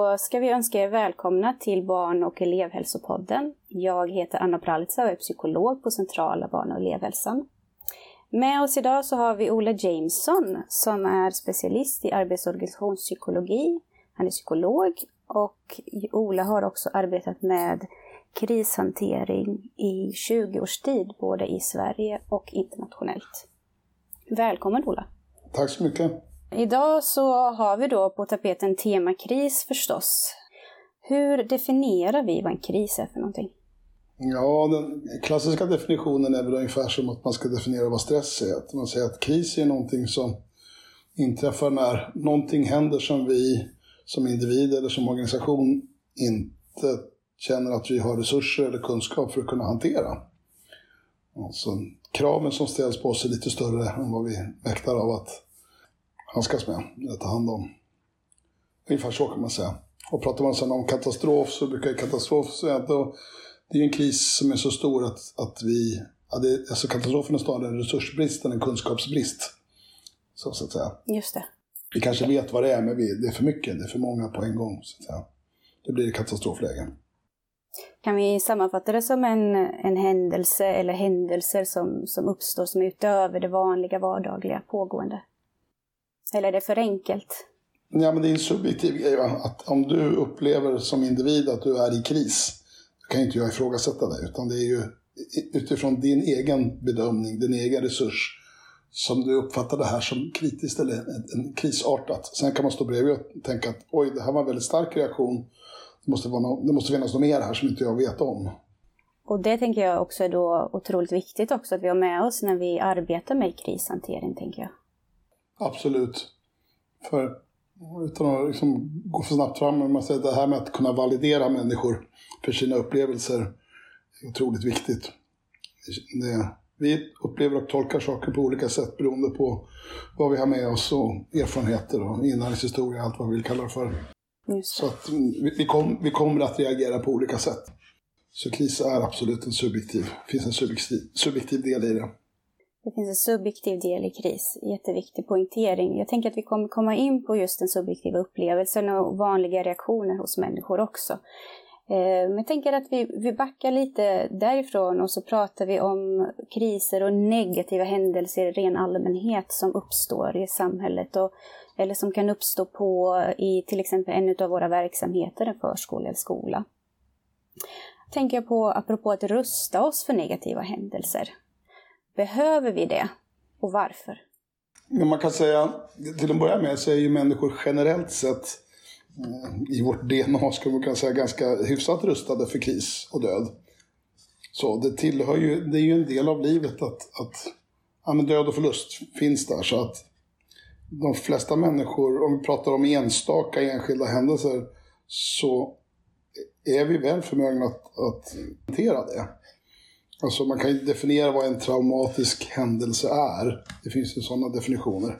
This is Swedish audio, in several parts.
Då ska vi önska er välkomna till Barn och elevhälsopodden. Jag heter Anna Pralitsa och är psykolog på Centrala barn och elevhälsan. Med oss idag så har vi Ola Jameson som är specialist i arbetsorganisationspsykologi. Han är psykolog och Ola har också arbetat med krishantering i 20 års tid, både i Sverige och internationellt. Välkommen Ola! Tack så mycket! Idag så har vi då på tapeten tema kris förstås. Hur definierar vi vad en kris är för någonting? Ja, den klassiska definitionen är väl ungefär som att man ska definiera vad stress är. Att man säger att kris är någonting som inträffar när någonting händer som vi som individ eller som organisation inte känner att vi har resurser eller kunskap för att kunna hantera. Alltså, kraven som ställs på oss är lite större än vad vi mäktar av att handskas med, ta hand om. Ungefär så kan man säga. Och pratar man sedan om katastrof så brukar katastrof säga att det är en kris som är så stor att, att vi, ja, det, alltså katastrofen är snarare en resursbrist än en kunskapsbrist. Så, så att säga. Just det. Vi kanske vet vad det är, men vi, det är för mycket, det är för många på en gång. Så att säga. Det blir katastrofläge. Kan vi sammanfatta det som en, en händelse eller händelser som, som uppstår som är utöver det vanliga vardagliga pågående? Eller är det för enkelt? Ja, men det är en subjektiv grej. Va? Att om du upplever som individ att du är i kris, då kan inte jag ifrågasätta det. Utan det är ju utifrån din egen bedömning, din egen resurs, som du uppfattar det här som kritiskt eller en, krisartat. Sen kan man stå bredvid och tänka att oj, det här var en väldigt stark reaktion. Det måste, vara no det måste finnas något mer här som inte jag vet om. Och det tänker jag också är då otroligt viktigt också att vi har med oss när vi arbetar med krishantering, tänker jag. Absolut. För utan att liksom gå för snabbt fram, men man säger det här med att kunna validera människor för sina upplevelser är otroligt viktigt. Det, vi upplever och tolkar saker på olika sätt beroende på vad vi har med oss och erfarenheter och inlärningshistoria, allt vad vi vill kalla det för. Så att vi, vi, kom, vi kommer att reagera på olika sätt. Så kris är absolut en subjektiv, finns en subjektiv, subjektiv del i det. Det finns en subjektiv del i kris, jätteviktig poängtering. Jag tänker att vi kommer komma in på just den subjektiva upplevelsen och vanliga reaktioner hos människor också. Eh, men jag tänker att vi, vi backar lite därifrån och så pratar vi om kriser och negativa händelser i ren allmänhet som uppstår i samhället och, eller som kan uppstå på i till exempel en av våra verksamheter, en förskola eller skola. Tänker jag på, apropå att rusta oss för negativa händelser. Behöver vi det? Och varför? Ja, man kan säga, till att börja med så är ju människor generellt sett eh, i vårt DNA, skulle man kunna säga, ganska hyfsat rustade för kris och död. Så det tillhör ju, det är ju en del av livet att, att ja, men död och förlust finns där. Så att de flesta människor, om vi pratar om enstaka enskilda händelser, så är vi väl förmögna att, att hantera det. Alltså man kan ju definiera vad en traumatisk händelse är. Det finns ju sådana definitioner.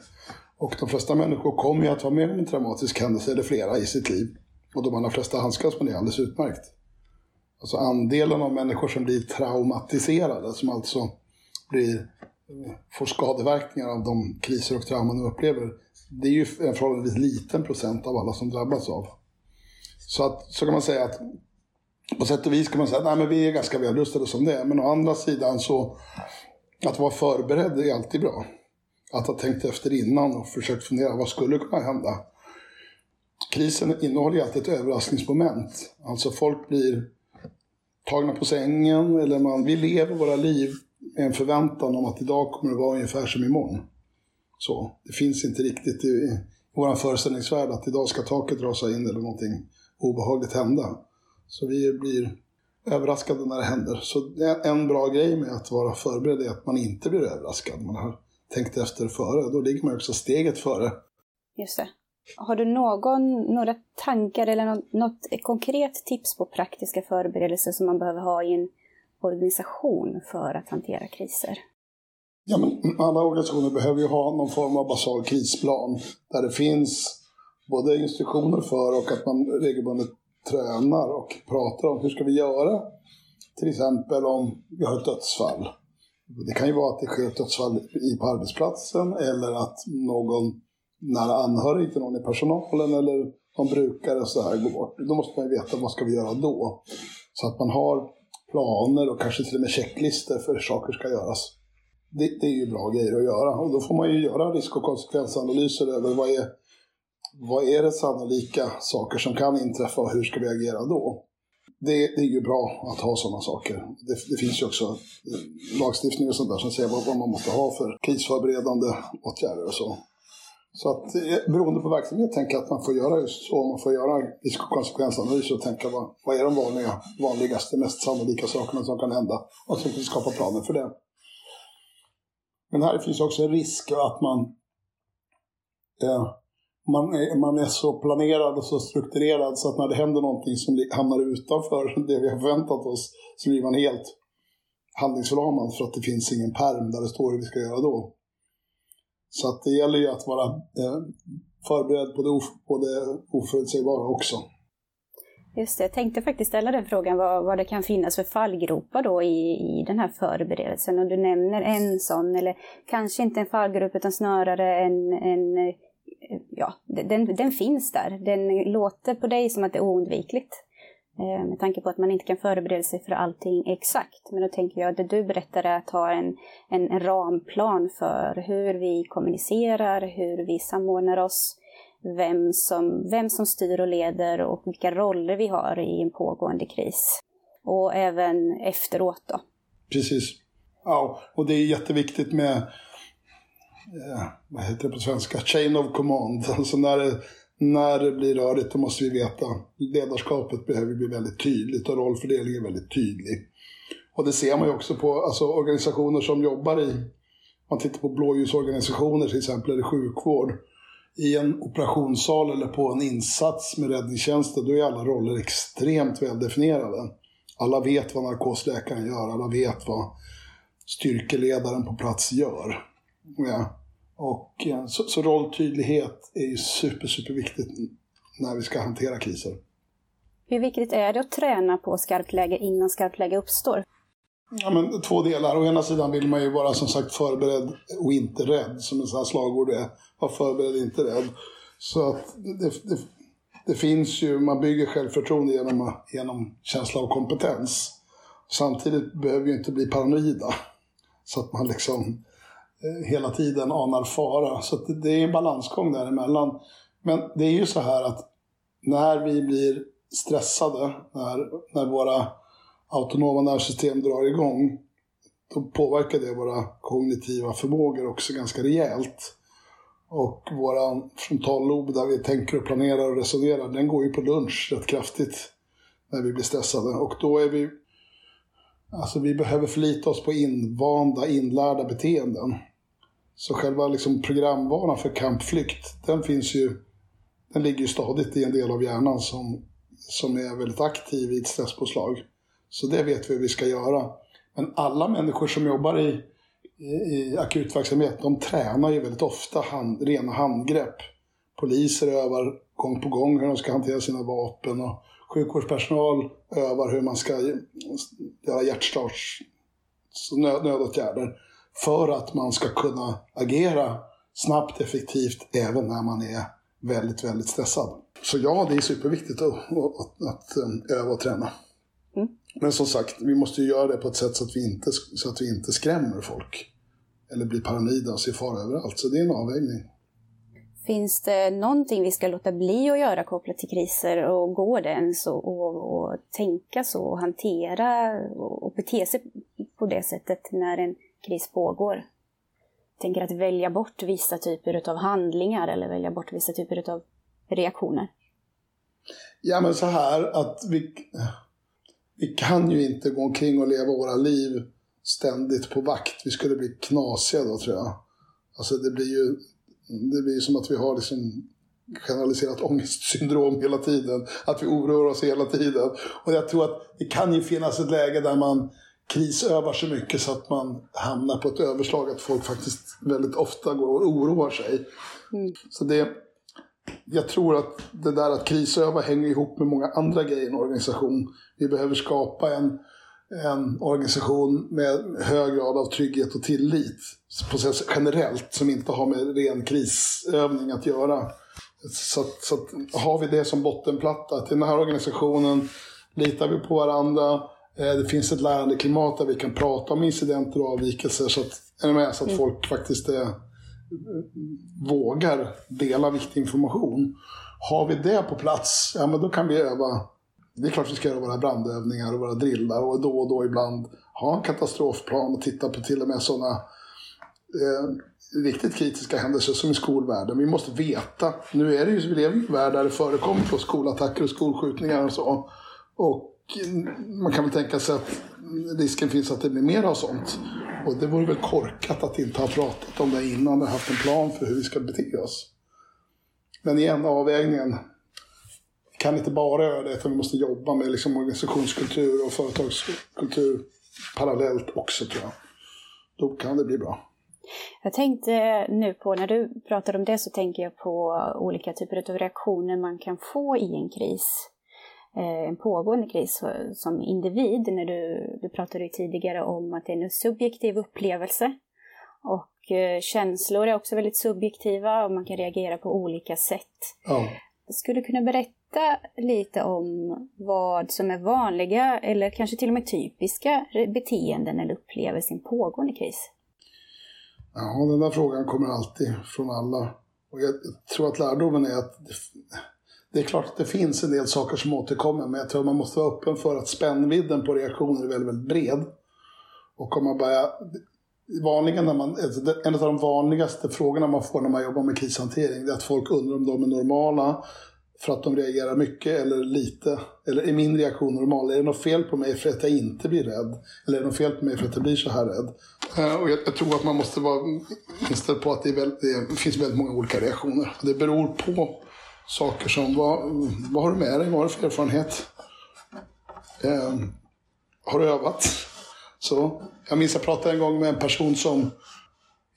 Och de flesta människor kommer ju att vara med om en traumatisk händelse, eller flera, i sitt liv. Och de allra flesta handskas med det alldeles utmärkt. Alltså andelen av människor som blir traumatiserade, som alltså blir, får skadeverkningar av de kriser och trauman de upplever, det är ju en förhållandevis liten procent av alla som drabbas av. Så, att, så kan man säga att på sätt och vis kan man säga att vi är ganska välrustade som det är. Men å andra sidan så, att vara förberedd är alltid bra. Att ha tänkt efter innan och försökt fundera, vad skulle kunna hända? Krisen innehåller ju alltid ett överraskningsmoment. Alltså folk blir tagna på sängen, eller man, vi lever våra liv med en förväntan om att idag kommer det vara ungefär som imorgon. Så, det finns inte riktigt i, i vår föreställningsvärld att idag ska taket rasa in eller någonting obehagligt hända. Så vi blir överraskade när det händer. Så en bra grej med att vara förberedd är att man inte blir överraskad. Man har tänkt efter före. Då ligger man också steget före. Just det. Har du någon, några tankar eller något, något konkret tips på praktiska förberedelser som man behöver ha i en organisation för att hantera kriser? Ja, men alla organisationer behöver ju ha någon form av basal krisplan där det finns både instruktioner för och att man regelbundet tränar och pratar om hur ska vi göra. Till exempel om vi har ett dödsfall. Det kan ju vara att det sker ett dödsfall på arbetsplatsen eller att någon nära anhörig till någon i personalen eller någon brukare så här går bort, då måste man ju veta vad ska vi göra då. Så att man har planer och kanske till och med checklistor för hur saker ska göras. Det, det, är ju bra grejer att göra. Och då får man ju göra risk och konsekvensanalyser över vad är, vad är det sannolika saker som kan inträffa och hur ska vi agera då? Det, det är ju bra att ha sådana saker. Det, det, finns ju också eh, lagstiftning och sånt där som säger vad, vad man måste ha för krisförberedande åtgärder och så. Så att eh, beroende på verksamhet tänker jag att man får göra just så. Man får göra risk och konsekvensanalys och tänka vad, vad är de vanliga, vanligaste, mest sannolika sakerna som kan hända. Och så skapa planer för det. Men här finns också en risk att man, eh, man, är, man är så planerad och så strukturerad så att när det händer någonting som hamnar utanför det vi har förväntat oss så blir man helt handlingsförlamad för att det finns ingen perm där det står hur vi ska göra då. Så att det gäller ju att vara eh, förberedd på det, of, på det oförutsägbara också. Just det, jag tänkte faktiskt ställa den frågan vad, vad det kan finnas för fallgropar då i, i den här förberedelsen. Och du nämner en sån, eller kanske inte en fallgrop utan snarare en, en ja, den, den finns där. Den låter på dig som att det är oundvikligt. Eh, med tanke på att man inte kan förbereda sig för allting exakt. Men då tänker jag att det du berättar är att ha en, en, en ramplan för hur vi kommunicerar, hur vi samordnar oss, vem som, vem som styr och leder och vilka roller vi har i en pågående kris. Och även efteråt då. Precis. Ja, och det är jätteviktigt med, Eh, vad heter det på svenska, chain of command. Alltså när det, när det blir rörigt, då måste vi veta. Ledarskapet behöver bli väldigt tydligt och rollfördelningen väldigt tydlig. Och det ser man ju också på alltså, organisationer som jobbar i, om man tittar på blåljusorganisationer till exempel, eller sjukvård i en operationssal eller på en insats med räddningstjänsten, då är alla roller extremt väldefinierade. Alla vet vad narkosläkaren gör, alla vet vad styrkeledaren på plats gör. Ja. Och, eh, så, så rolltydlighet är ju super, super viktigt när vi ska hantera kriser. Hur viktigt är det att träna på skarpt läge innan skarpt läge uppstår? Ja, men två delar. Å ena sidan vill man ju vara som sagt förberedd och inte rädd, som en sån här slagord är. Var förberedd, inte rädd. Så att det, det, det, finns ju, man bygger självförtroende genom, genom känsla av kompetens. Samtidigt behöver vi inte bli paranoida. Så att man liksom Eh, hela tiden anar fara. Så det, det är en balansgång däremellan. Men det är ju så här att när vi blir stressade, när, när våra autonoma nervsystem drar igång, då påverkar det våra kognitiva förmågor också ganska rejält. Och vår frontallob där vi tänker och planerar och resonerar, den går ju på lunch rätt kraftigt när vi blir stressade. Och då är vi, alltså vi behöver förlita oss på invanda, inlärda beteenden. Så själva liksom programvaran för kampflykt, den finns ju, den ligger ju stadigt i en del av hjärnan som, som är väldigt aktiv i ett stresspåslag. Så det vet vi hur vi ska göra. Men alla människor som jobbar i, i, i akutverksamhet, de tränar ju väldigt ofta hand, rena handgrepp. Poliser övar gång på gång hur de ska hantera sina vapen och sjukvårdspersonal övar hur man ska göra hjärtstarts nöd, nödåtgärder. För att man ska kunna agera snabbt, effektivt, även när man är väldigt, väldigt stressad. Så ja, det är superviktigt att, att, att eh, öva och träna. Mm. Men som sagt, vi måste ju göra det på ett sätt så att vi inte, så att vi inte skrämmer folk. Eller blir paranoida och ser fara överallt. Så det är en avvägning. Finns det någonting vi ska låta bli att göra kopplat till kriser och gå det ens och, och, och tänka så och hantera och, och bete sig på det sättet när en kris pågår? Jag tänker att välja bort vissa typer av handlingar eller välja bort vissa typer av reaktioner. Ja men så här att vi vi kan ju inte gå omkring och leva våra liv ständigt på vakt. Vi skulle bli knasiga då tror jag. Alltså det blir ju det blir som att vi har liksom generaliserat ångestsyndrom hela tiden. Att vi oroar oss hela tiden. Och jag tror att det kan ju finnas ett läge där man krisövar så mycket så att man hamnar på ett överslag. Att folk faktiskt väldigt ofta går och oroar sig. Mm. Så det, jag tror att det där att krisöva hänger ihop med många andra grejer i en organisation. Vi behöver skapa en, en organisation med hög grad av trygghet och tillit generellt som inte har med ren krisövning att göra. Så, så har vi det som bottenplatta, att i den här organisationen litar vi på varandra, det finns ett lärandeklimat där vi kan prata om incidenter och avvikelser så att, är med, så att mm. folk faktiskt är, vågar dela viktig information. Har vi det på plats, ja men då kan vi öva. Det är klart vi ska göra våra brandövningar och våra drillar och då och då ibland ha en katastrofplan och titta på till och med sådana eh, riktigt kritiska händelser som i skolvärlden. Vi måste veta. Nu är det ju, vi lever i en värld där det förekommer skolattacker och skolskjutningar och så. Och man kan väl tänka sig att risken finns att det blir mer av sånt. Och det vore väl korkat att inte ha pratat om det innan och haft en plan för hur vi ska bete oss. Men igen, avvägningen. Vi kan inte bara göra det, utan vi måste jobba med liksom organisationskultur och företagskultur parallellt också tror jag. Då kan det bli bra. Jag tänkte nu på, när du pratar om det så tänker jag på olika typer av reaktioner man kan få i en kris. Eh, en pågående kris som individ. När du, du pratade tidigare om att det är en subjektiv upplevelse. Och eh, känslor är också väldigt subjektiva och man kan reagera på olika sätt. Ja. Skulle du kunna berätta lite om vad som är vanliga eller kanske till och med typiska beteenden eller upplevelser i en pågående kris? Ja, den där frågan kommer alltid från alla. Och jag tror att lärdomen är att det, är klart att det finns en del saker som återkommer, men jag tror att man måste vara öppen för att spännvidden på reaktioner är väldigt, väldigt bred. Och om man börjar... Vanligen när man, alltså, en av de vanligaste frågorna man får när man jobbar med krishantering, det är att folk undrar om de är normala för att de reagerar mycket eller lite. Eller är min reaktion normal? Är det något fel på mig för att jag inte blir rädd? Eller är det något fel på mig för att jag blir så här rädd? Eh, och jag, jag tror att man måste vara inställd på att det, väl, det, finns väldigt många olika reaktioner. Det beror på saker som, vad, vad har du med dig? Vad har du för erfarenhet? Eh, har du övat? Så, jag minns jag pratade en gång med en person som,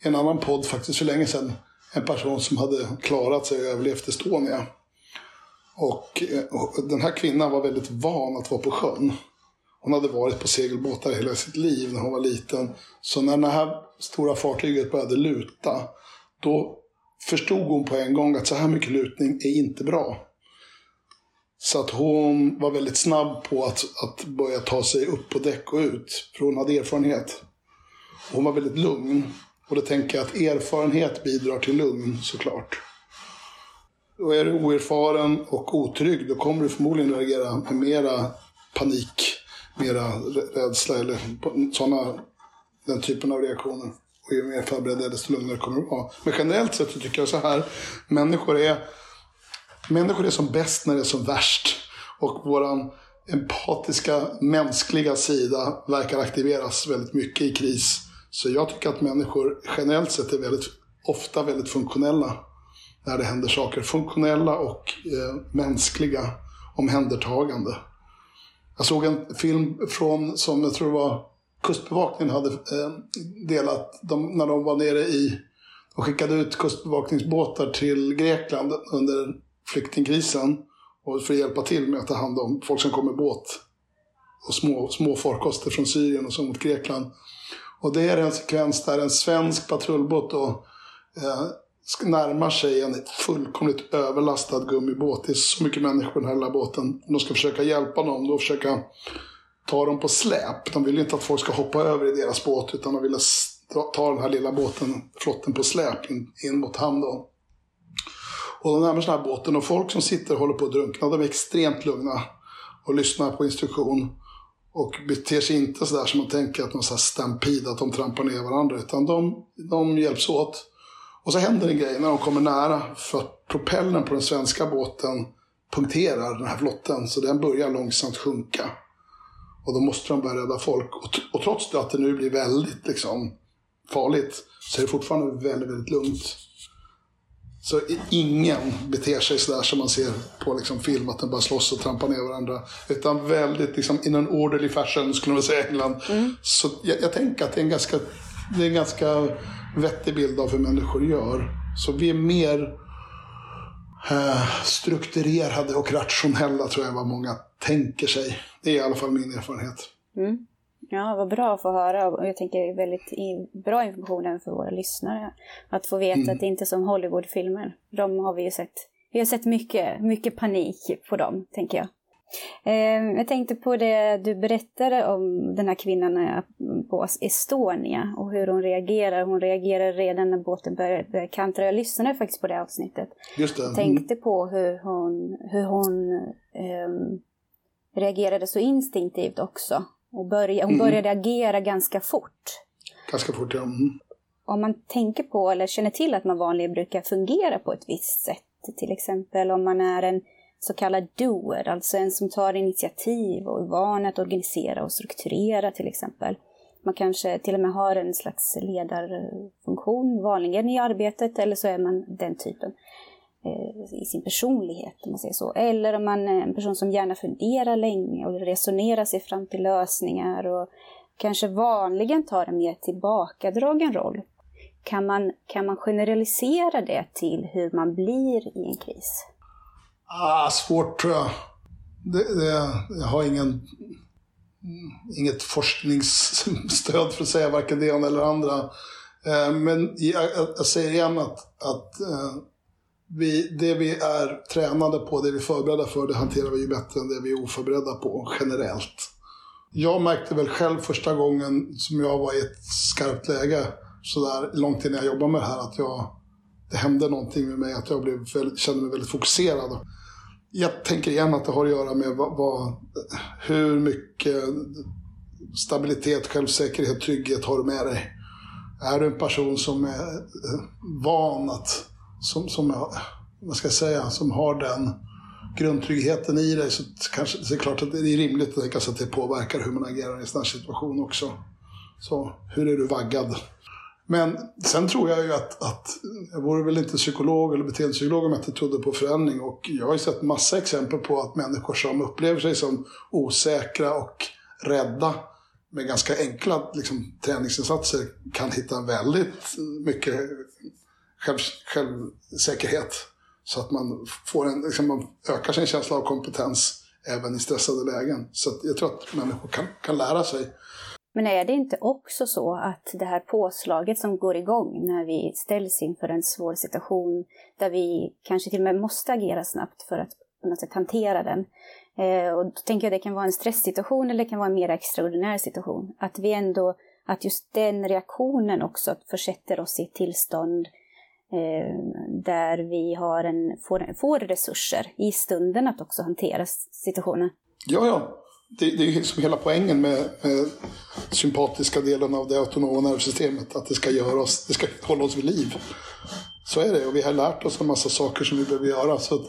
i en annan podd faktiskt för länge sedan, en person som hade klarat sig och överlevt Estonia. Och, eh, och den här kvinnan var väldigt van att vara på sjön. Hon hade varit på segelbåtar hela sitt liv när hon var liten. Så när det här stora fartyget började luta, då förstod hon på en gång att så här mycket lutning är inte bra. Så att hon var väldigt snabb på att, att börja ta sig upp på däck och ut. För hon hade erfarenhet. Hon var väldigt lugn. Och då tänker jag att erfarenhet bidrar till lugn såklart. Och är du oerfaren och otrygg, då kommer du förmodligen reagera med mera panik, mera rädsla eller sådana, den typen av reaktioner. Och ju mer förberedd desto lugnare kommer du vara. Men generellt sett så tycker jag så här, människor är, människor är som bäst när det är som värst. Och våran empatiska, mänskliga sida verkar aktiveras väldigt mycket i kris. Så jag tycker att människor generellt sett är väldigt, ofta väldigt funktionella när det händer saker. Funktionella och eh, mänskliga omhändertagande. Jag såg en film från, som jag tror var Kustbevakningen hade eh, delat, de, när de var nere i, och skickade ut kustbevakningsbåtar till Grekland under flyktingkrisen och för att hjälpa till med att ta hand om folk som kom med båt och små, små farkoster från Syrien och så mot Grekland. Och det är en sekvens där en svensk patrullbåt då, eh, närmar sig en fullkomligt överlastad gummibåt. Det är så mycket människor på den här lilla båten. De ska försöka hjälpa dem, och försöka ta dem på släp. De vill inte att folk ska hoppa över i deras båt, utan de vill ta den här lilla båten, flotten på släp in, in mot hamn. Då. Och de närmar sig den här båten och folk som sitter och håller på att drunkna, de är extremt lugna och lyssnar på instruktion. Och beter sig inte sådär som man tänker att någon stampid, att de trampar ner varandra, utan de, de hjälps åt. Och så händer en grej när de kommer nära för att propellern på den svenska båten punkterar den här flotten så den börjar långsamt sjunka. Och då måste de börja rädda folk. Och, och trots det att det nu blir väldigt liksom, farligt så är det fortfarande väldigt, väldigt lugnt. Så ingen beter sig sådär som man ser på liksom, film, att de bara slåss och trampar ner varandra. Utan väldigt liksom, in an orderly fashion, skulle man säga i England. Mm. Så jag, jag, tänker att det är en ganska, det är en ganska vettig bild av hur människor gör. Så vi är mer strukturerade och rationella tror jag vad många tänker sig. Det är i alla fall min erfarenhet. Mm. Ja, vad bra att få höra och jag tänker det är väldigt bra information även för våra lyssnare. Att få veta mm. att det inte är som Hollywoodfilmer. De har vi ju sett Vi har sett mycket, mycket panik på dem, tänker jag. Eh, jag tänkte på det du berättade om den här kvinnan på Estonia och hur hon reagerar. Hon reagerar redan när båten började börjar kantra. Jag lyssnade faktiskt på det avsnittet. Just det. Tänkte på hur hon, hur hon um, reagerade så instinktivt också. Och började, hon mm. började agera ganska fort. Ganska fort, ja. Mm. Om man tänker på eller känner till att man vanligen brukar fungera på ett visst sätt. Till exempel om man är en så kallad doer, alltså en som tar initiativ och är van att organisera och strukturera till exempel. Man kanske till och med har en slags ledarfunktion vanligen i arbetet eller så är man den typen eh, i sin personlighet om man säger så. Eller om man är en person som gärna funderar länge och resonerar sig fram till lösningar och kanske vanligen tar en mer tillbakadragen roll. Kan man, kan man generalisera det till hur man blir i en kris? Ah, svårt tror jag. Det, det, jag har ingen, inget forskningsstöd för att säga varken det ena eller andra. Eh, men jag, jag, säger igen att, att eh, vi, det vi är tränade på, det vi är förberedda för, det hanterar vi ju bättre än det vi är oförberedda på generellt. Jag märkte väl själv första gången som jag var i ett skarpt läge, sådär långt innan jag jobbade med det här, att jag, det hände någonting med mig, att jag blev väldigt, kände mig väldigt fokuserad. Jag tänker igen att det har att göra med vad, vad, hur mycket stabilitet, självsäkerhet, trygghet har du med dig. Är du en person som är eh, van att, som, som, vad ska jag säga, som har den grundtryggheten i dig så kanske det är klart att det är rimligt att tänka sig att det påverkar hur man agerar i en sån här situation också. Så hur är du vaggad? Men sen tror jag ju att, att jag vore väl inte psykolog eller beteendepsykolog om jag inte trodde på förändring. Och jag har ju sett massa exempel på att människor som upplever sig som osäkra och rädda med ganska enkla liksom, träningsinsatser kan hitta väldigt mycket själv, självsäkerhet. Så att man, får en, liksom, man ökar sin känsla av kompetens även i stressade lägen. Så jag tror att människor kan, kan lära sig men är det inte också så att det här påslaget som går igång när vi ställs inför en svår situation där vi kanske till och med måste agera snabbt för att på något sätt hantera den. Eh, och då tänker jag att det kan vara en stresssituation eller det kan vara en mer extraordinär situation. Att vi ändå, att just den reaktionen också försätter oss i ett tillstånd eh, där vi har en, får, får resurser i stunden att också hantera situationen. Ja, ja det, det är liksom hela poängen med, med sympatiska delen av det autonoma nervsystemet. Att det ska göra oss, det ska hålla oss vid liv. Så är det och vi har lärt oss en massa saker som vi behöver göra. Så att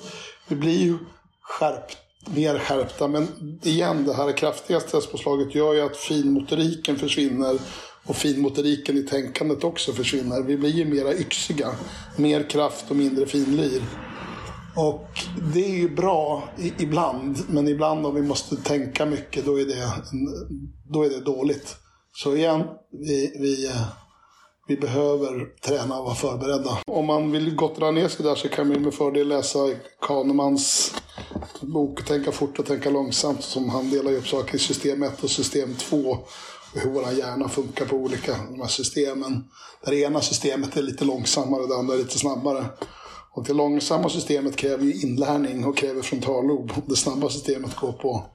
vi blir ju skärpt, mer skärpta. Men igen, det här kraftiga stresspåslaget gör ju att finmotoriken försvinner. Och finmotoriken i tänkandet också försvinner. Vi blir ju mera yxiga. Mer kraft och mindre finlir. Och det är ju bra ibland, men ibland om vi måste tänka mycket då är det, då är det dåligt. Så igen, vi, vi, vi behöver träna och vara förberedda. Om man vill gotta ner sig där så kan man med fördel läsa Kahnemans bok Tänka fort och tänka långsamt som han delar upp saker i system 1 och system 2 och hur vår hjärna funkar på olika de här systemen. Det ena systemet är lite långsammare, det andra är lite snabbare. Och det långsamma systemet kräver ju inlärning och kräver frontallob. Det snabba systemet går på,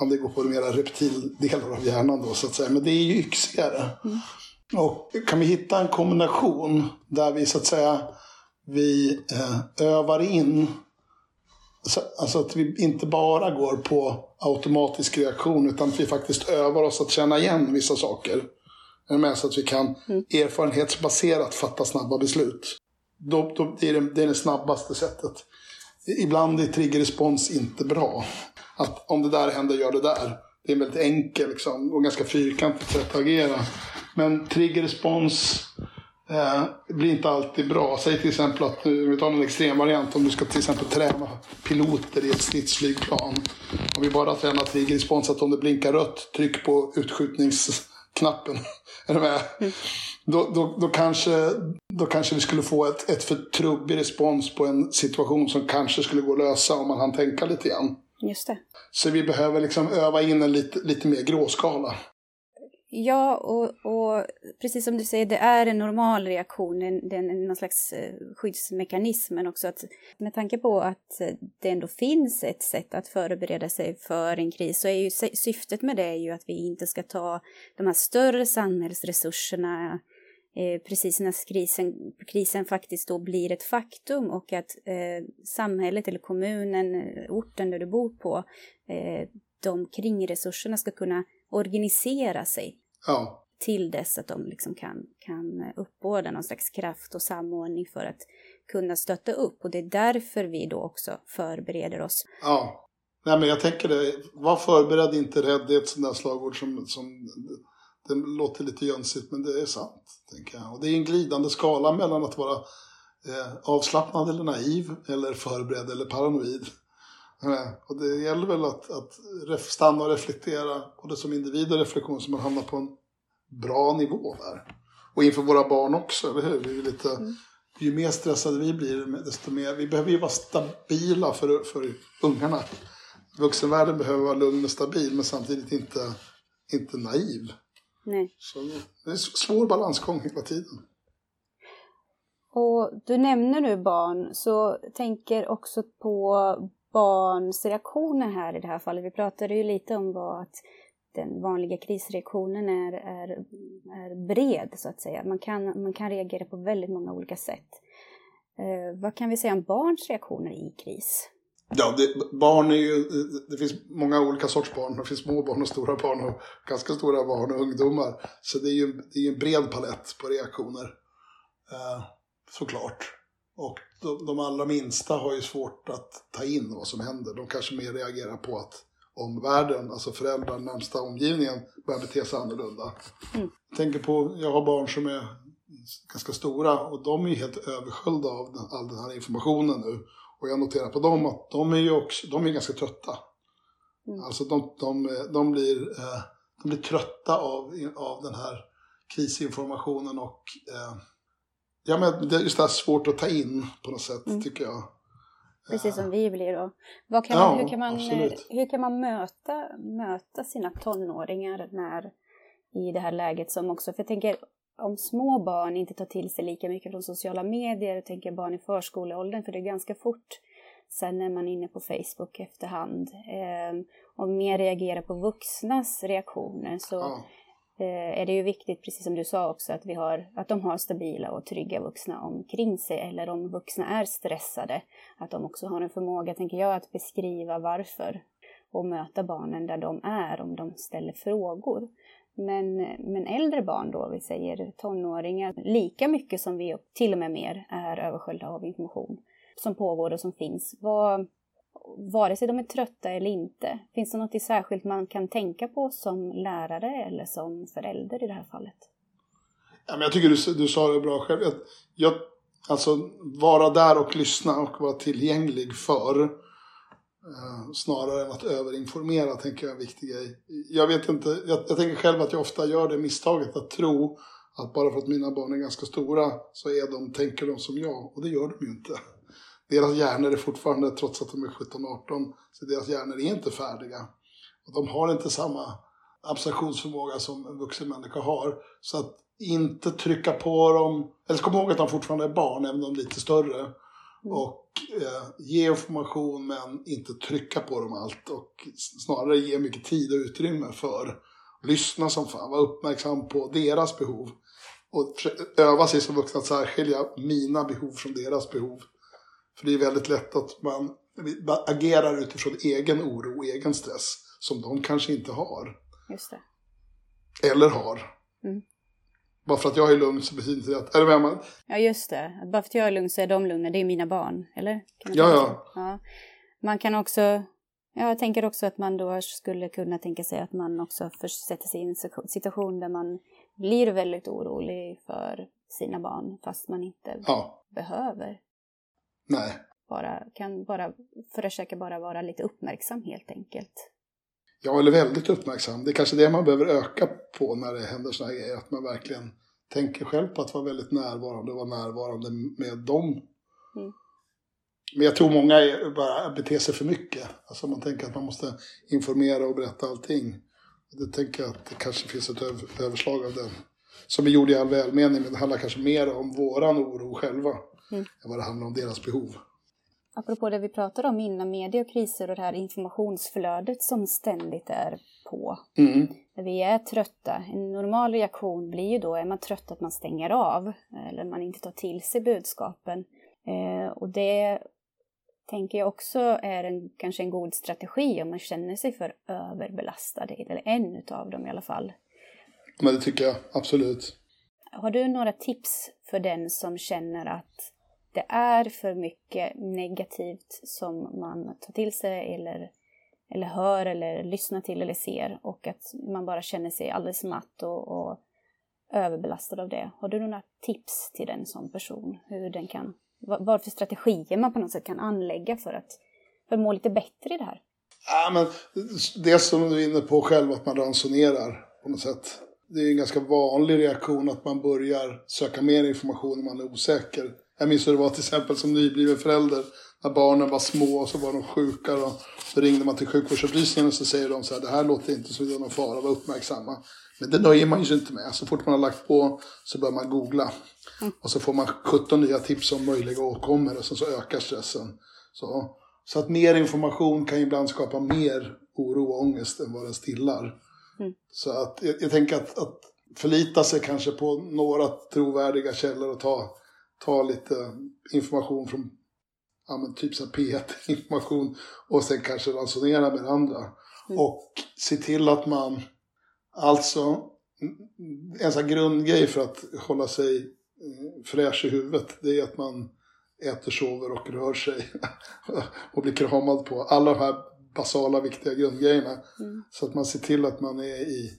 ja, det går på mera reptildelar av hjärnan då så att säga. Men det är ju yxigare. Mm. Och kan vi hitta en kombination där vi så att säga vi eh, övar in Alltså att vi inte bara går på automatisk reaktion utan att vi faktiskt övar oss att känna igen vissa saker. Med så att vi kan mm. erfarenhetsbaserat fatta snabba beslut. Då, då, det, är det, det är det snabbaste sättet. Ibland är triggerrespons inte bra. Att om det där händer, gör det där. Det är en väldigt enkel liksom, och ganska fyrkantigt sätt att agera. Men triggerrespons eh, blir inte alltid bra. Säg till exempel att, nu, vi tar en extremvariant, om du ska till exempel träna piloter i ett stridsflygplan. Om vi bara tränar triggerrespons, att om det blinkar rött, tryck på utskjutnings utskjutningsknappen. är du med? Mm då, då, då, kanske, då kanske vi skulle få ett, ett för trubbig respons på en situation som kanske skulle gå att lösa om man hann tänka lite grann. Just det. Så vi behöver liksom öva in en lite, lite mer gråskala. Ja, och, och precis som du säger, det är en normal reaktion, det är någon slags eh, skyddsmekanism, men också att med tanke på att eh, det ändå finns ett sätt att förbereda sig för en kris så är ju syftet med det är ju att vi inte ska ta de här större samhällsresurserna eh, precis när krisen, krisen faktiskt då blir ett faktum och att eh, samhället eller kommunen, eh, orten där du bor på, eh, de kringresurserna ska kunna organisera sig. Ja till dess att de liksom kan, kan uppbåda någon slags kraft och samordning för att kunna stötta upp. Och det är därför vi då också förbereder oss. Ja, Nej, men jag tänker det. Var förberedd, inte rädd. Det är ett sånt där slagord som, som det låter lite jönsigt, men det är sant. Tänker jag. Och det är en glidande skala mellan att vara eh, avslappnad eller naiv, eller förberedd eller paranoid. Eh, och det gäller väl att, att stanna och reflektera, både som individ och reflektion, så man hamnar på en bra nivå där. Och inför våra barn också, eller hur? Vi är lite, mm. Ju mer stressade vi blir, desto mer... Vi behöver ju vara stabila för, för ungarna. Vuxenvärlden behöver vara lugn och stabil, men samtidigt inte, inte naiv. Nej. Så det är en svår balansgång hela tiden. Och du nämner nu barn, så tänker också på barns reaktioner här i det här fallet. Vi pratade ju lite om vad att den vanliga krisreaktionen är, är, är bred så att säga. Man kan, man kan reagera på väldigt många olika sätt. Eh, vad kan vi säga om barns reaktioner i kris? Ja, det, barn är ju, det finns många olika sorts barn. Det finns små barn och stora barn och ganska stora barn och ungdomar. Så det är ju det är en bred palett på reaktioner. Eh, såklart. Och de, de allra minsta har ju svårt att ta in vad som händer. De kanske mer reagerar på att omvärlden, alltså föräldrar, närmsta omgivningen, börjar bete sig annorlunda. Mm. Jag tänker på, jag har barn som är ganska stora och de är helt översköljda av den, all den här informationen nu. Och jag noterar på dem att de är ju också, de är ganska trötta. Mm. Alltså de, de, de, blir, eh, de blir trötta av, av den här krisinformationen och eh, ja, men det är just det här svårt att ta in på något sätt mm. tycker jag. Precis som vi blir då. Kan man, hur, kan man, hur kan man möta, möta sina tonåringar när, i det här läget som också, för jag tänker om små barn inte tar till sig lika mycket från sociala medier, jag tänker barn i förskoleåldern, för det är ganska fort sen är man inne på Facebook efterhand eh, och mer reagerar på vuxnas reaktioner så ja. Eh, är det ju viktigt, precis som du sa också, att, vi har, att de har stabila och trygga vuxna omkring sig. Eller om vuxna är stressade, att de också har en förmåga, tänker jag, att beskriva varför och möta barnen där de är om de ställer frågor. Men, men äldre barn då, vi säger tonåringar, lika mycket som vi, till och med mer, är översköljda av information som pågår och som finns. Vad, vare sig de är trötta eller inte. Finns det något särskilt man kan tänka på som lärare eller som förälder i det här fallet? Ja, men jag tycker du, du sa det bra själv. Jag, jag, alltså vara där och lyssna och vara tillgänglig för eh, snarare än att överinformera tänker jag är en viktig grej. Jag vet inte, jag, jag tänker själv att jag ofta gör det misstaget att tro att bara för att mina barn är ganska stora så är de, tänker de som jag. Och det gör de ju inte deras hjärnor är fortfarande, trots att de är 17-18, så deras hjärnor är inte färdiga. Och de har inte samma abstraktionsförmåga som en vuxen människa har. Så att inte trycka på dem, eller kom ihåg att de fortfarande är barn, även om de är lite större. Mm. Och eh, ge information men inte trycka på dem allt. Och snarare ge mycket tid och utrymme för. Lyssna som fan, vara uppmärksam på deras behov. Och öva sig som vuxna att särskilja mina behov från deras behov. För det är väldigt lätt att man agerar utifrån egen oro och egen stress som de kanske inte har. Just det. Eller har. Mm. Bara för att jag är lugn så betyder inte det att... Är du med Ja, just det. Bara för att jag är lugn så är de lugna. Det är mina barn, eller? ja, ja. ja. Man kan också... Ja, jag tänker också att man då skulle kunna tänka sig att man också sätter sig i en situation där man blir väldigt orolig för sina barn fast man inte ja. behöver. Nej. Bara, kan bara försöka bara vara lite uppmärksam helt enkelt. Ja, eller väldigt uppmärksam. Det är kanske det man behöver öka på när det händer sådana här grejer. Att man verkligen tänker själv på att vara väldigt närvarande och vara närvarande med dem. Mm. Men jag tror många är, bara beter sig för mycket. Alltså man tänker att man måste informera och berätta allting. Det tänker jag att det kanske finns ett överslag av den som är gjord i all välmening, men det handlar kanske mer om våran oro själva mm. än vad det handlar om deras behov. Apropå det vi pratade om innan, media och kriser och det här informationsflödet som ständigt är på. Mm. När vi är trötta, en normal reaktion blir ju då, är man trött att man stänger av eller man inte tar till sig budskapen. Eh, och det tänker jag också är en, kanske en god strategi om man känner sig för överbelastad, eller en utav dem i alla fall. Men det tycker jag, absolut. Har du några tips för den som känner att det är för mycket negativt som man tar till sig eller, eller hör eller lyssnar till eller ser och att man bara känner sig alldeles matt och, och överbelastad av det. Har du några tips till den som person? Hur den kan, vad för strategier man på något sätt kan anlägga för att, för att må lite bättre i det här? Ja, men det som du är inne på själv, att man ransonerar på något sätt. Det är en ganska vanlig reaktion att man börjar söka mer information när man är osäker. Jag minns hur det var till exempel som nybliven förälder. När barnen var små och så var de sjuka. Och så ringde man till sjukvårdsupplysningen och så säger de så här. Det här låter inte som någon fara, var uppmärksamma. Men det nöjer man ju inte med. Så fort man har lagt på så börjar man googla. Mm. Och så får man 17 nya tips om möjliga åkommor och så, så ökar stressen. Så, så att mer information kan ibland skapa mer oro och ångest än vad den stillar. Mm. Så att jag, jag tänker att, att förlita sig kanske på några trovärdiga källor och ta ta lite information från ja, men typ så P1-information och sen kanske ransonera med andra. Mm. Och se till att man, alltså, en sån grundgrej för att hålla sig eh, fräsch i huvudet, det är att man äter, sover och rör sig och blir kramad på. Alla de här basala viktiga grundgrejerna. Mm. Så att man ser till att man är i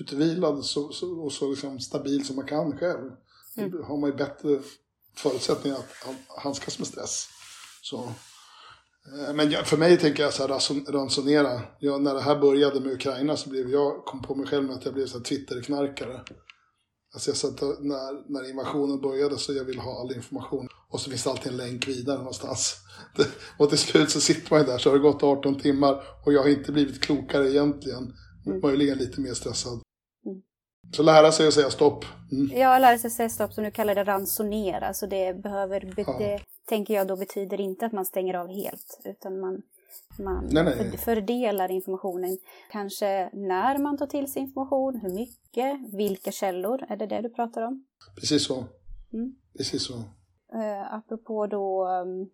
utvilad så, så, och så liksom stabil som man kan själv. Mm. Då har man ju bättre förutsättningar att handskas med stress. Så. Eh, men för mig tänker jag så här, ransonera. Jag, när det här började med Ukraina så blev jag, kom på mig själv med att jag blev så här Twitter-knarkare. Alltså jag satt när, när invasionen började så jag vill ha all information. Och så finns det alltid en länk vidare någonstans. Det, och till slut så sitter man ju där så har det gått 18 timmar och jag har inte blivit klokare egentligen. Mm. Möjligen lite mer stressad. Så lära sig att säga stopp. Mm. Ja, lära sig att säga stopp som du kallar det ransonera. Så det behöver, ja. det tänker jag då betyder inte att man stänger av helt. Utan man, man nej, nej. fördelar informationen. Kanske när man tar till sig information, hur mycket, vilka källor. Är det det du pratar om? Precis så. Mm. Precis så. Uh, apropå då um,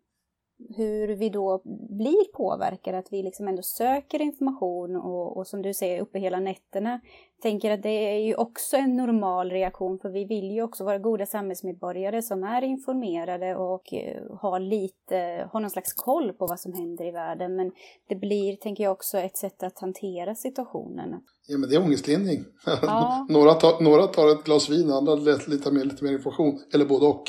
hur vi då blir påverkade, att vi liksom ändå söker information och, och som du säger uppe hela nätterna. Tänker att det är ju också en normal reaktion för vi vill ju också vara goda samhällsmedborgare som är informerade och uh, har lite, har någon slags koll på vad som händer i världen. Men det blir, tänker jag också, ett sätt att hantera situationen. Ja men det är ångestlindring. Ja. några, tar, några tar ett glas vin, andra letar med lite mer information, eller både och.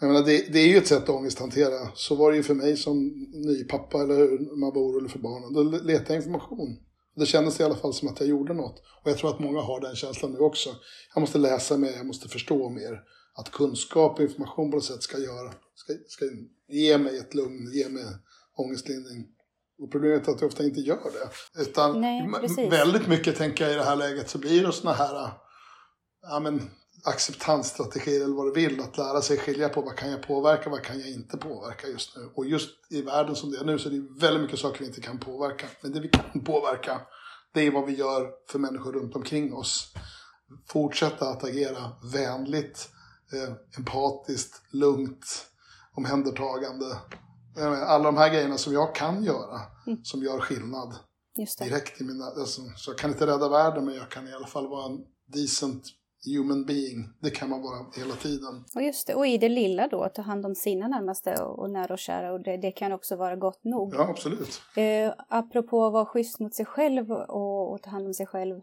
Jag menar, det, det, är ju ett sätt att ångesthantera. Så var det ju för mig som ny pappa, eller hur, man var orolig för barnen. Då letade jag information. Det kändes i alla fall som att jag gjorde något. Och jag tror att många har den känslan nu också. Jag måste läsa mer, jag måste förstå mer. Att kunskap och information på något sätt ska göra, ska, ska ge mig ett lugn, ge mig ångestlindring. Och problemet är att jag ofta inte gör det. Utan Nej, väldigt mycket tänker jag i det här läget så blir det sådana här, ja men acceptansstrategier eller vad du vill. Att lära sig skilja på vad kan jag påverka, vad kan jag inte påverka just nu. Och just i världen som det är nu så är det väldigt mycket saker vi inte kan påverka. Men det vi kan påverka, det är vad vi gör för människor runt omkring oss. Fortsätta att agera vänligt, eh, empatiskt, lugnt, omhändertagande. Alla de här grejerna som jag kan göra, mm. som gör skillnad. Direkt i mina, alltså, så jag kan inte rädda världen men jag kan i alla fall vara en decent human being. Det kan man vara hela tiden. Och just det, och i det lilla då, ta hand om sina närmaste och, och nära och kära. Och det, det, kan också vara gott nog. Ja, absolut. Eh, apropå att vara schysst mot sig själv och, och ta hand om sig själv.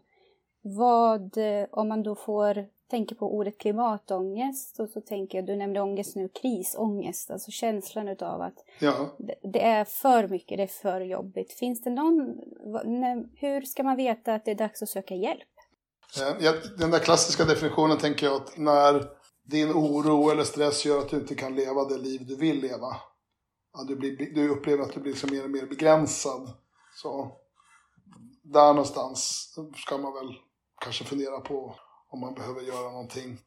Vad, eh, om man då får tänka på ordet klimatångest och så tänker jag, du nämnde ångest nu, krisångest, alltså känslan utav att ja. det, är för mycket, det är för jobbigt. Finns det någon, hur ska man veta att det är dags att söka hjälp? Eh, den där klassiska definitionen tänker jag att när din oro eller stress gör att du inte kan leva det liv du vill leva. du, blir, du upplever att du blir liksom mer och mer begränsad. Så där någonstans ska man väl kanske fundera på om man behöver göra någonting.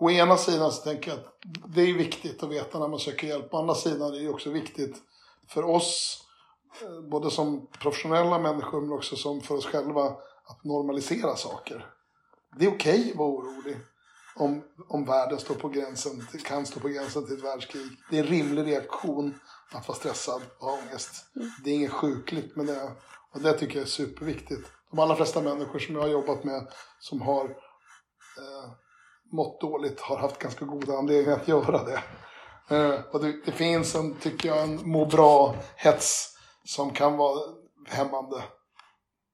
Å ena sidan så tänker jag att det är viktigt att veta när man söker hjälp. Å andra sidan är det också viktigt för oss, eh, både som professionella människor men också som för oss själva, att normalisera saker. Det är okej okay att vara orolig om, om världen står på gränsen, kan stå på gränsen till ett världskrig. Det är en rimlig reaktion att vara stressad och ha ångest. Det är inget sjukligt med det. Och det tycker jag är superviktigt. De allra flesta människor som jag har jobbat med som har eh, mått dåligt har haft ganska goda anledningar att göra det. Eh, och det, det, finns en, tycker jag, en må bra-hets som kan vara hämmande.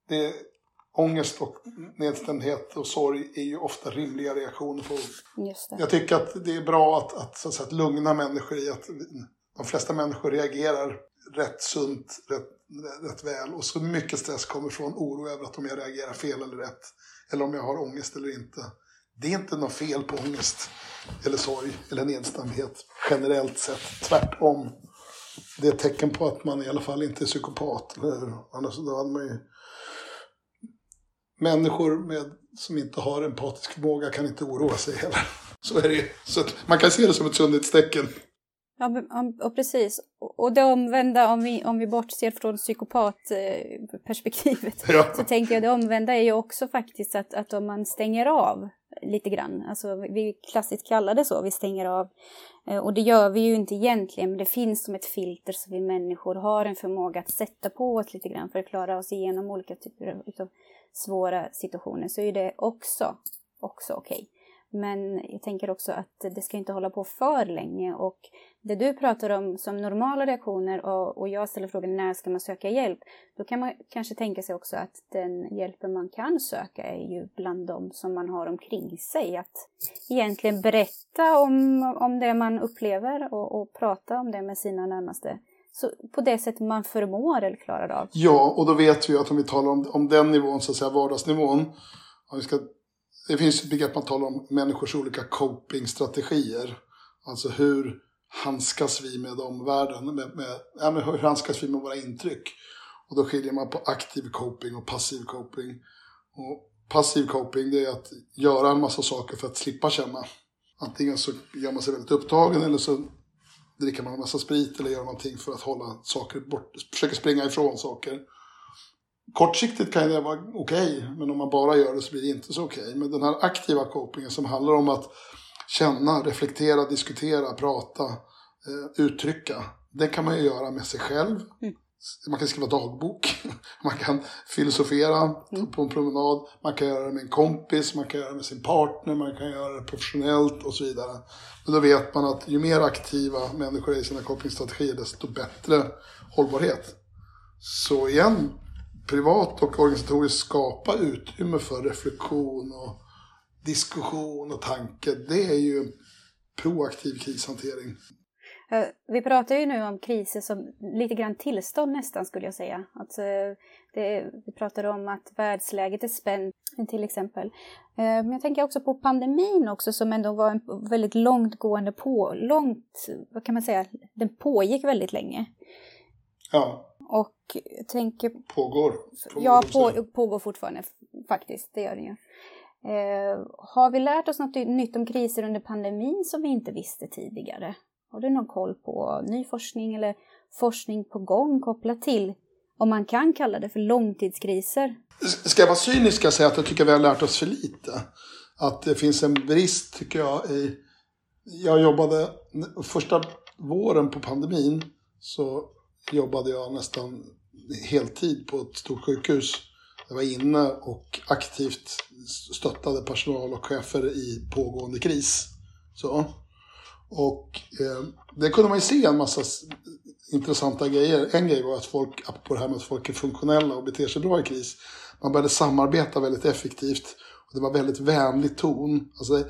Det, ångest och nedstämdhet och sorg är ju ofta rimliga reaktioner på. Jag tycker att det är bra att, att, så att, säga, att lugna människor i att de flesta människor reagerar rätt sunt, rätt, rätt väl. Och så mycket stress kommer från oro över att om jag reagerar fel eller rätt. Eller om jag har ångest eller inte. Det är inte något fel på ångest eller sorg eller nedstämdhet generellt sett. Tvärtom. Det är ett tecken på att man i alla fall inte är psykopat. Eller Annars då hade man ju... Människor med, som inte har empatisk förmåga kan inte oroa sig heller. Så är det. Så man kan se det som ett sundhetstecken. Ja, och precis. Och det omvända, om vi, om vi bortser från psykopatperspektivet, ja. så tänker jag det omvända är ju också faktiskt att, att om man stänger av lite grann, alltså vi klassiskt kallar det så, vi stänger av, eh, och det gör vi ju inte egentligen, men det finns som ett filter så vi människor har en förmåga att sätta på oss lite grann för att klara oss igenom olika typer av svåra situationer, så är det också, också okej. Okay. Men jag tänker också att det ska inte hålla på för länge och det du pratar om som normala reaktioner och, och jag ställer frågan när ska man söka hjälp? Då kan man kanske tänka sig också att den hjälpen man kan söka är ju bland dem som man har omkring sig. Att egentligen berätta om, om det man upplever och, och prata om det med sina närmaste. Så på det sätt man förmår eller klarar av. Ja, och då vet vi att om vi talar om, om den nivån, så att säga vardagsnivån. Om vi ska, det finns ett begrepp man talar om människors olika copingstrategier. Alltså hur handskas vi med omvärlden? Med, med, ja, med hur handskas vi med våra intryck? Och då skiljer man på aktiv coping och passiv coping. Och passiv coping det är att göra en massa saker för att slippa känna. Antingen så gör man sig väldigt upptagen eller så dricker man en massa sprit eller gör någonting för att hålla saker bort, försöker springa ifrån saker. Kortsiktigt kan det vara okej, okay, men om man bara gör det så blir det inte så okej. Okay. Men den här aktiva copingen som handlar om att känna, reflektera, diskutera, prata, eh, uttrycka. Det kan man ju göra med sig själv. Mm. Man kan skriva dagbok, man kan filosofera mm. på en promenad, man kan göra det med en kompis, man kan göra det med sin partner, man kan göra det professionellt och så vidare. Men då vet man att ju mer aktiva människor är i sina kopplingsstrategier, desto bättre hållbarhet. Så igen, privat och organisatoriskt skapa utrymme för reflektion och diskussion och tanke, det är ju proaktiv krishantering. Eh, vi pratar ju nu om kriser som lite grann tillstånd nästan skulle jag säga. Att, eh, det, vi pratar om att världsläget är spänt till exempel. Eh, men jag tänker också på pandemin också som ändå var en väldigt långtgående på, långt, vad kan man säga, den pågick väldigt länge. Ja. Och jag tänker... Pågår. pågår ja, på, pågår fortfarande faktiskt, det gör den ju. Eh, har vi lärt oss något nytt om kriser under pandemin som vi inte visste tidigare? Har du någon koll på ny forskning eller forskning på gång kopplat till, om man kan kalla det för långtidskriser? Ska jag vara cynisk ska jag säga att jag tycker vi har lärt oss för lite. Att det finns en brist tycker jag i... Jag jobbade första våren på pandemin så jobbade jag nästan heltid på ett stort sjukhus jag var inne och aktivt stöttade personal och chefer i pågående kris. Så. Och eh, det kunde man ju se en massa intressanta grejer. En grej var att folk, på det här med att folk är funktionella och beter sig bra i kris, man började samarbeta väldigt effektivt. Och det var väldigt vänlig ton. Alltså,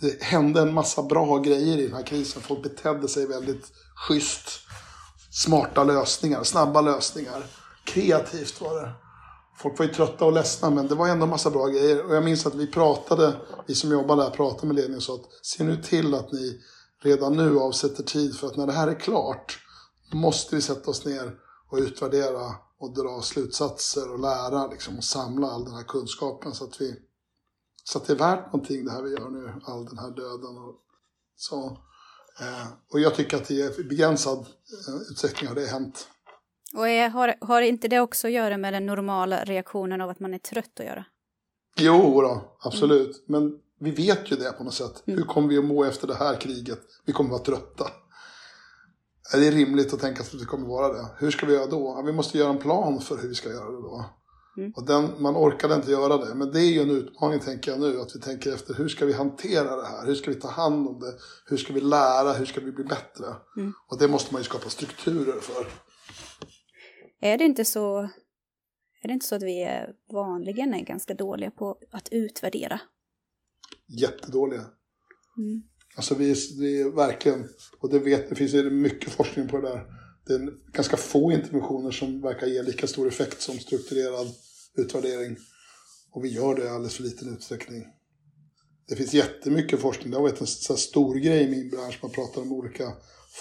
det hände en massa bra grejer i den här krisen. Folk betedde sig väldigt schysst. Smarta lösningar, snabba lösningar. Kreativt var det folk var ju trötta och ledsna, men det var ändå en massa bra grejer. Och jag minns att vi pratade, vi som jobbade där pratade med ledningen och sa att se nu till att ni redan nu avsätter tid för att när det här är klart måste vi sätta oss ner och utvärdera och dra slutsatser och lära liksom, och samla all den här kunskapen så att vi Så att det är värt någonting det här vi gör nu, all den här döden och så. Eh, och jag tycker att det är begränsad eh, utsträckning har det hänt. Och är, har, har inte det också att göra med den normala reaktionen av att man är trött att göra? Jo då, absolut. Mm. Men vi vet ju det på något sätt. Mm. Hur kommer vi att må efter det här kriget? Vi kommer att vara trötta. Är det rimligt att tänka att vi kommer att vara det? Hur ska vi göra då? Ja, vi måste göra en plan för hur vi ska göra det då. Mm. Och den, man orkade inte göra det. Men det är ju en utmaning tänker jag nu. Att vi tänker efter hur ska vi hantera det här? Hur ska vi ta hand om det? Hur ska vi lära? Hur ska vi bli bättre? Mm. Och det måste man ju skapa strukturer för. Är det inte så, är det inte så att vi vanligen är ganska dåliga på att utvärdera? Jättedåliga. Mm. Alltså vi vi är verkligen, och det, vet, det finns mycket forskning på det där. Det är ganska få interventioner som verkar ge lika stor effekt som strukturerad utvärdering. Och vi gör det i alldeles för liten utsträckning. Det finns jättemycket forskning, det har varit en så stor grej i min bransch. Man pratar om olika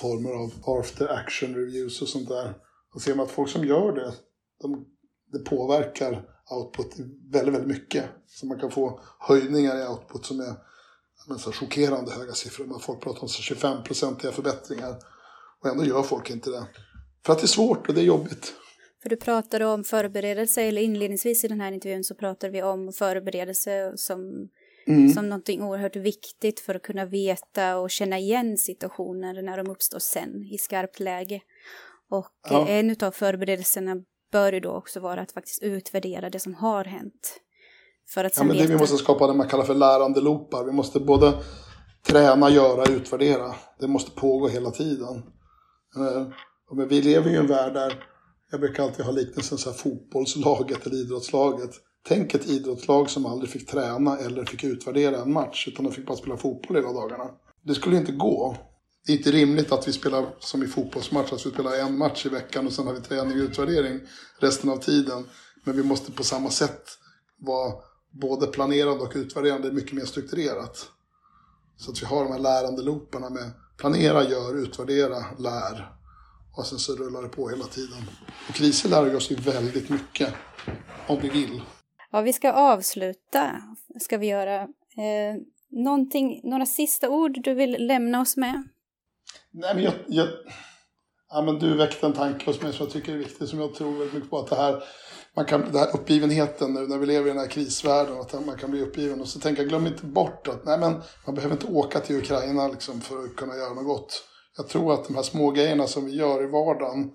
former av after action reviews och sånt där. Då ser man att folk som gör det, de, det påverkar output väldigt, väldigt mycket. Så man kan få höjningar i output som är så chockerande höga siffror. Folk pratar om 25-procentiga förbättringar. Och ändå gör folk inte det. För att det är svårt och det är jobbigt. För du pratade om förberedelse, eller inledningsvis i den här intervjun så pratade vi om förberedelse som, mm. som någonting oerhört viktigt för att kunna veta och känna igen situationer när de uppstår sen i skarpt läge. Och ja. en av förberedelserna bör ju då också vara att faktiskt utvärdera det som har hänt. För att ja, men det vi måste skapa det man kallar för lärande loopar. Vi måste både träna, göra, utvärdera. Det måste pågå hela tiden. Eh, men vi lever ju i en värld där, jag brukar alltid ha liknelsen så här fotbollslaget eller idrottslaget. Tänk ett idrottslag som aldrig fick träna eller fick utvärdera en match, utan de fick bara spela fotboll hela dagarna. Det skulle inte gå. Det är inte rimligt att vi spelar som i fotbollsmatch, att vi spelar en match i veckan och sen har vi träning och utvärdering resten av tiden. Men vi måste på samma sätt vara både planerande och utvärderande mycket mer strukturerat. Så att vi har de här lärande looparna med planera, gör, utvärdera, lär. Och sen så rullar det på hela tiden. Och kriser lär oss ju väldigt mycket, om vi vill. Ja, vi ska avsluta, ska vi göra. Eh, någonting, några sista ord du vill lämna oss med? Nej, men jag, jag, ja, men du väckte en tanke hos mig som jag tycker är viktig, som jag tror väldigt mycket på. Att det här, man kan, den här uppgivenheten nu när vi lever i den här krisvärlden, att man kan bli uppgiven. Och så tänker jag, glöm inte bort att nej, men man behöver inte åka till Ukraina liksom, för att kunna göra något gott. Jag tror att de här små grejerna som vi gör i vardagen,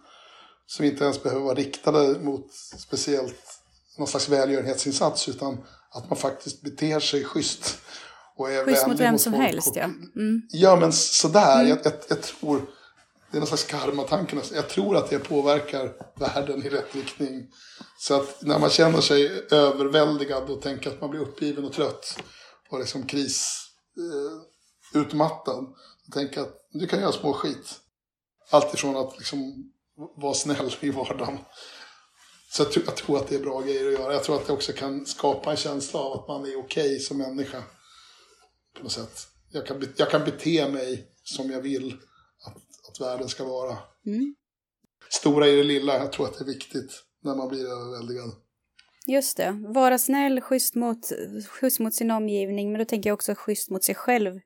som inte ens behöver vara riktade mot speciellt någon slags välgörenhetsinsats, utan att man faktiskt beter sig schysst. Och är schysst mot vem som helst, och, ja. Mm. Ja, men sådär. Mm. Jag, jag, jag tror det är någon slags karmatanken. Jag tror att det påverkar världen i rätt riktning. Så att när man känner sig överväldigad och tänker att man blir uppgiven och trött och liksom krisutmattad. Eh, tänker att du kan göra små skit. Alltifrån att liksom vara snäll i vardagen. Så jag tror, jag tror, att det är bra grejer att göra. Jag tror att det också kan skapa en känsla av att man är okej okay som människa. På något sätt. Jag kan, jag kan bete mig som jag vill att världen ska vara. Mm. Stora i det lilla, jag tror att det är viktigt när man blir överväldigad. Just det, vara snäll, schysst mot, schysst mot sin omgivning, men då tänker jag också schysst mot sig själv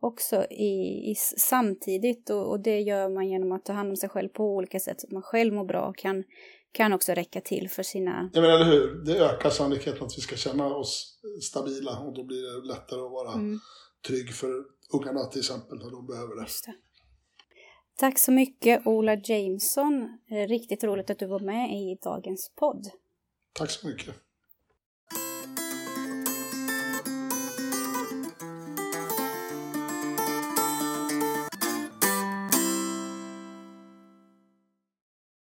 också i, i samtidigt och, och, det gör man genom att ta hand om sig själv på olika sätt så att man själv mår bra och kan, kan också räcka till för sina... Ja men eller hur, det ökar sannolikheten att vi ska känna oss stabila och då blir det lättare att vara mm. trygg för ungarna till exempel när de behöver det. Det. Tack så mycket Ola Jameson. Riktigt roligt att du var med i dagens podd. Tack så mycket.